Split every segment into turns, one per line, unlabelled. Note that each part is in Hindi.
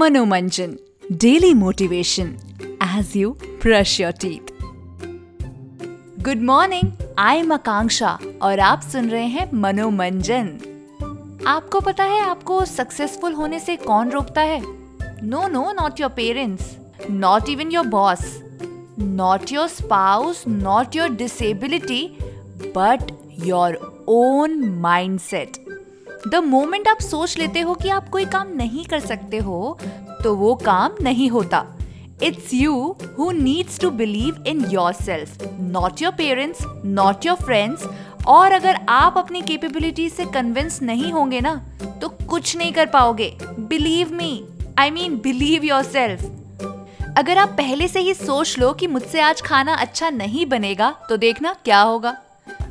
Manomanjan Daily Motivation, as you brush your teeth. Good morning I am Akanksha और आप सुन रहे हैं मनोमंजन। आपको पता है आपको सक्सेसफुल होने से कौन रोकता है? No no not your parents not even your boss not your spouse not your disability but your own mindset the moment आप सोच लेते हो कि आप कोई काम नहीं कर सकते हो तो वो काम नहीं होता। It's you who needs to believe in yourself not your parents not your friends और अगर आप अपनी केपेबिलिटी से कन्विंस नहीं होंगे ना तो कुछ नहीं कर पाओगे। Believe me I mean believe yourself अगर आप पहले से ही सोच लो कि मुझसे आज खाना अच्छा नहीं बनेगा तो देखना क्या होगा।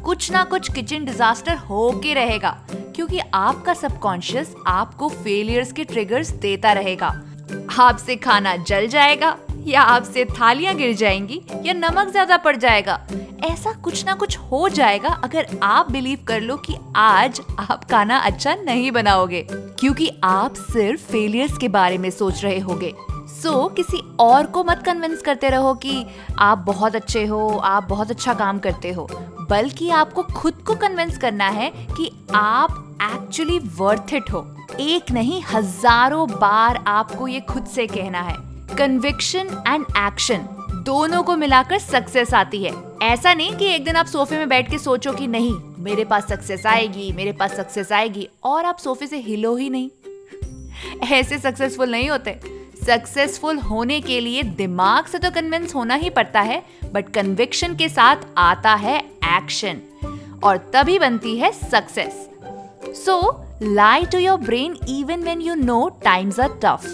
कुछ ना कुछ किचन डिजास्टर हो के रहेगा क्योंकि आपका सबकॉन्शियस आपको फेलियर्स के ट्रिगर्स देता रहेगा। आपसे खाना जल जाएगा या आपसे थालियाँ गिर जाएँगी या नमक ज़्यादा पड़ जाएगा। ऐसा कुछ ना कुछ हो जाएगा अगर आप बिलीव कर लो कि आज आप खाना अच्छा नहीं बनाओगे क्योंकि आप सिर्फ़ फेलियर्स के बारे में सोच रहे होगे। सो so, किसी और को मत कन्विंस करते रहो कि आप बहुत अच्छे हो आप बहुत अच्छा काम करते हो। बल्कि आपको खुद को कन्विंस करना है कि आप एक्चुअली वर्थ इट हो। एक नहीं, हज़ारों बार आपको ये खुद से कहना है। कन्विक्शन एंड एक्शन दोनों को मिलाकर सक्सेस आती है। ऐसा नहीं कि एक दिन आप सोफे में बैठ के सोचो कि नहीं, मेरे पास सक्सेस आएगी, मेरे पास सक्सेस आएगी, और आप सोफे से हिलो ही नहीं। ऐसे सक्सेसफुल नहीं होते। सक्सेसफुल होने के लिए दिमाग से तो कन्विंस होना ही पड़ता है बट कन्विक्शन के साथ आता है एक्शन और तभी बनती है success so lie to your brain even when you know times are tough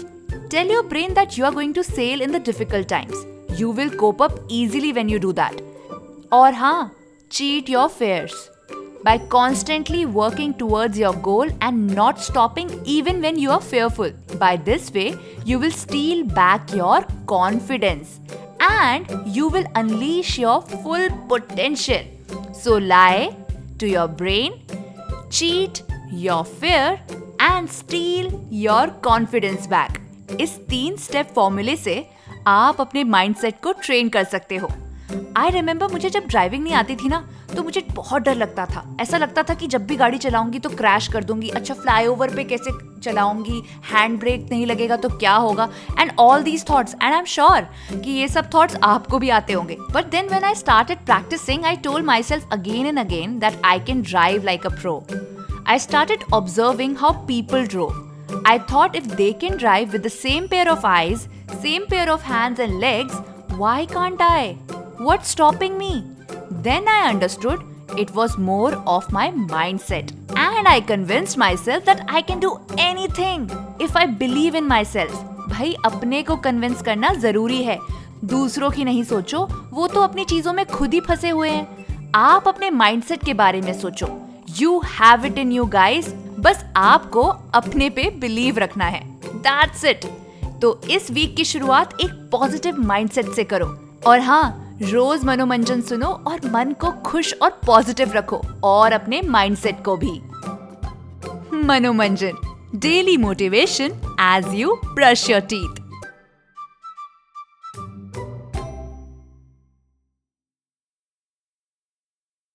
tell your brain that you are going to sail in the difficult times you will cope up easily when you do that और हाँ cheat your fears by constantly working towards your goal and not stopping even when you are fearful. By this way, you will steal back your confidence and you will unleash your full potential. So lie to your brain, cheat your fear and steal your confidence back इस तीन स्टेप फॉर्मूले से आप अपने माइंडसेट को ट्रेन कर सकते हो आई रिमेम्बर मुझे जब ड्राइविंग नहीं आती थी ना तो मुझे बहुत डर लगता था। ऐसा लगता था कि जब भी गाड़ी चलाऊँगी तो क्रैश कर दूँगी। अच्छा फ्लाईओवर पे कैसे चलाऊँगी? हैंड ब्रेक नहीं लगेगा तो क्या होगा? And all these thoughts and I am sure कि ये सब थॉट्स आपको भी आते होंगे। But then when I started practising I told myself again and again that I can drive like a pro I started observing how people drove. I thought if they can drive with the same pair of eyes, same pair of hands and legs, why can't I? What's stopping me? Then I understood it was more of my mindset. And I convinced myself that I can do anything if I believe in myself. भाई, अपने को कन्विंस करना ज़रूरी है। दूसरों की नहीं सोचो, वो तो अपनी चीज़ों में खुद ही फंसे हुए हैं। आप अपने माइंडसेट के बारे में सोचो। You have it in you guys बस आपको अपने पे बिलीव रखना है। दैट्स इट तो इस वीक की शुरुआत एक पॉजिटिव माइंडसेट से करो। और हाँ रोज मनोमंजन सुनो और मन को खुश और पॉजिटिव रखो, और अपने माइंडसेट को भी। Manomanjan daily motivation as you brush your teeth